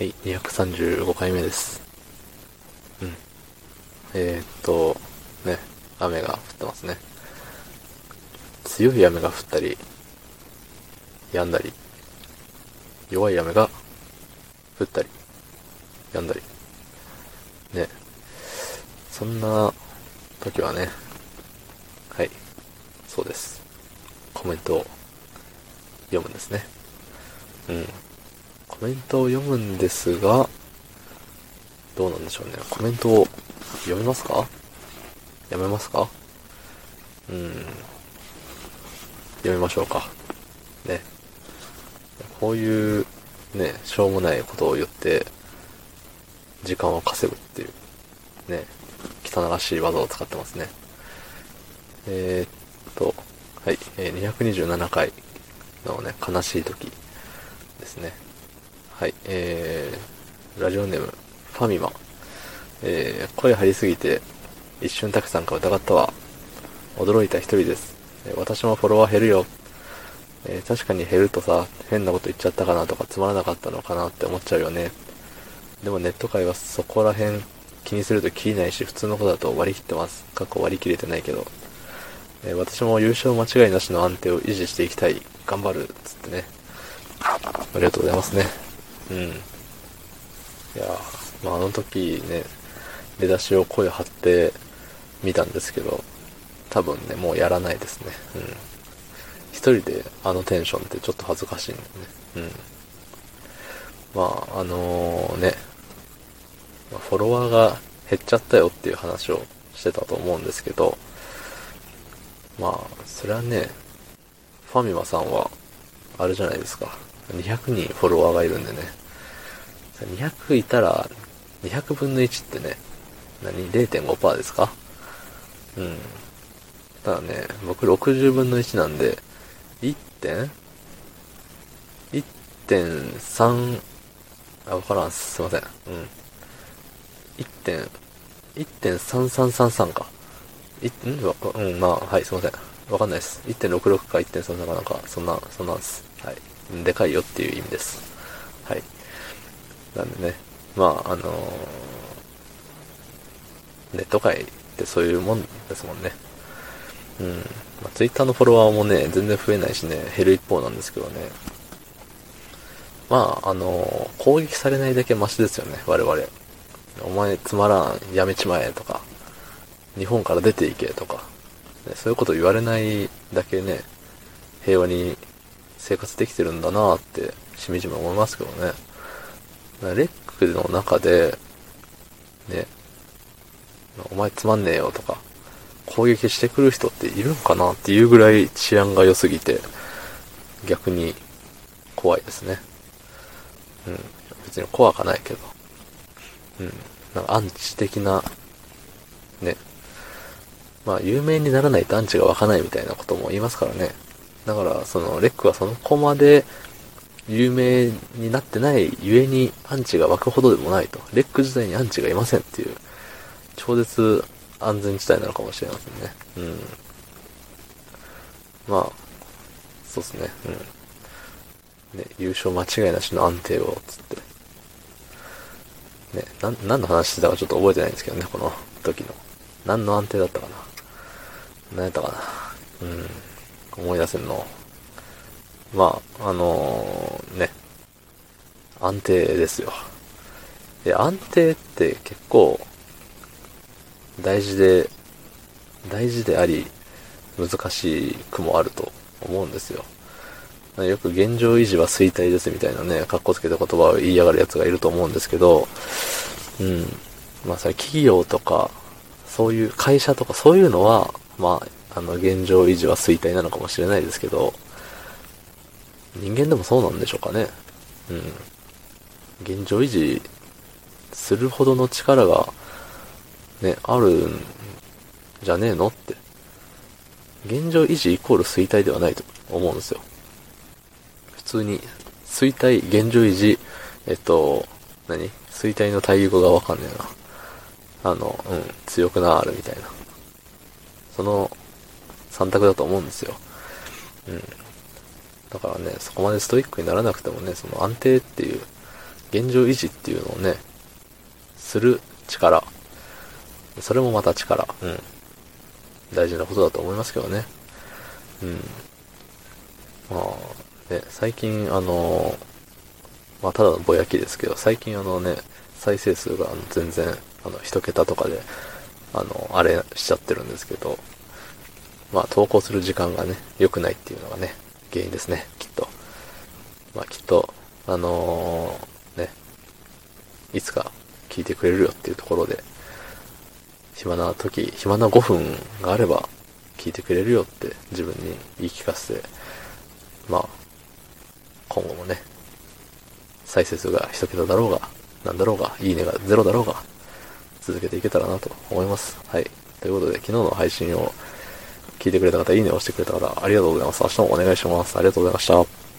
はい、235回目です。うん。えー、っと、ね、雨が降ってますね。強い雨が降ったり、止んだり、弱い雨が降ったり、止んだり。ね。そんな時はね、はい、そうです。コメントを読むんですね。うん。コメントを読むんですが、どうなんでしょうね。コメントを読めますか？やめますか？うん。読みましょうか。ね。こういう、ね、しょうもないことを言って、時間を稼ぐっていう、ね、汚らしい技を使ってますね。えー、っと、はい、えー227回のね、悲しい時ですね。はい、えー、ラジオネーム、ファミマ。えー、声張りすぎて、一瞬たくさんか疑ったわ。驚いた一人です。え私もフォロワー減るよ。えー確かに減るとさ、変なこと言っちゃったかなとかつまらなかったのかなって思っちゃうよね。でもネット界はそこら辺気にすると切りないし、普通のことだと割り切ってます。過去割り切れてないけど。えー私も優勝間違いなしの安定を維持していきたい。頑張る。つってね。ありがとうございますね。うん。いやまああの時ね、出だしを声張ってみたんですけど、多分ね、もうやらないですね。うん。一人であのテンションってちょっと恥ずかしいんでね。うん。まあ、あのね、フォロワーが減っちゃったよっていう話をしてたと思うんですけど、まあ、それはね、ファミマさんは、あれじゃないですか。200人フォロワーがいるんでね。200いたら、200分の1ってね、何 ?0.5% ですか？うん。ただね、僕60分の1なんで、1点 ?1.3、あ、わからんす。すいません。うん。1点、1.3333か。いん？わかうん、まあ、はい、すいません。わかんないです。1.66か1.33かなんか、そんな、そんなんです。はい。でかいよっていう意味です。はい。なんでね、まあ、あのーネット界ってそういうもんですもんね。うん。まあ、ツイッターのフォロワーもね、全然増えないしね、減る一方なんですけどね。まあ、あのー攻撃されないだけマシですよね、我々。お前つまらん、やめちまえとか、日本から出ていけとか、ねそういうこと言われないだけね、平和に生活できてるんだなって、しみじみ思いますけどね。レックの中で、ね、お前つまんねえよとか、攻撃してくる人っているんかなっていうぐらい治安が良すぎて、逆に怖いですね。うん。別に怖かないけど。うん。なんかアンチ的な、ね。まあ、有名にならないとアンチが湧かないみたいなことも言いますからね。だから、その、レックはその子まで有名になってないゆえにアンチが湧くほどでもないと。レック自体にアンチがいませんっていう、超絶安全地帯なのかもしれませんね。うん。まあ、そうですね。うん。ね、優勝間違いなしの安定を、つって。ね、なん、何の話してたかちょっと覚えてないんですけどね、この時の。何の安定だったかな。何やったかな。うん。思い出せんの。まあ、あのーね。安定ですよ。で、安定って結構、大事で、大事であり、難しくもあると思うんですよ。よく現状維持は衰退ですみたいなね、格好つけた言葉を言いやがる奴がいると思うんですけど、うん。まあそれ企業とか、そういう会社とかそういうのは、まあ、あの、現状維持は衰退なのかもしれないですけど、人間でもそうなんでしょうかね。うん。現状維持するほどの力が、ね、あるんじゃねえのって。現状維持イコール衰退ではないと思うんですよ。普通に、衰退、現状維持、えっと、何？衰退の対義語がわかんねえな。あの、うん、強くなるみたいな。その3択だと思うんですよ。うん。だからね、そこまでストイックにならなくてもね、その安定っていう現状維持っていうのをね、する力。それもまた力。うん。大事なことだと思いますけどね。うん。まあ、ね、最近あの、まあただのぼやきですけど、最近あのね、再生数が全然、あの、一桁とかで、あの、あれしちゃってるんですけど、まあ投稿する時間がね、良くないっていうのがね、原因ですね、きっと。まあきっと、あのー、ね、いつか聞いてくれるよっていうところで、暇な時、暇な5分があれば聞いてくれるよって自分に言い聞かせて、まあ、今後もね、再生数が1桁だろうが、なんだろうが、いいねが0だろうが、続けていけたらなと思います。はい。ということで、昨日の配信を聞いてくれた方、いいねを押してくれた方、ありがとうございます。明日もお願いします。ありがとうございました。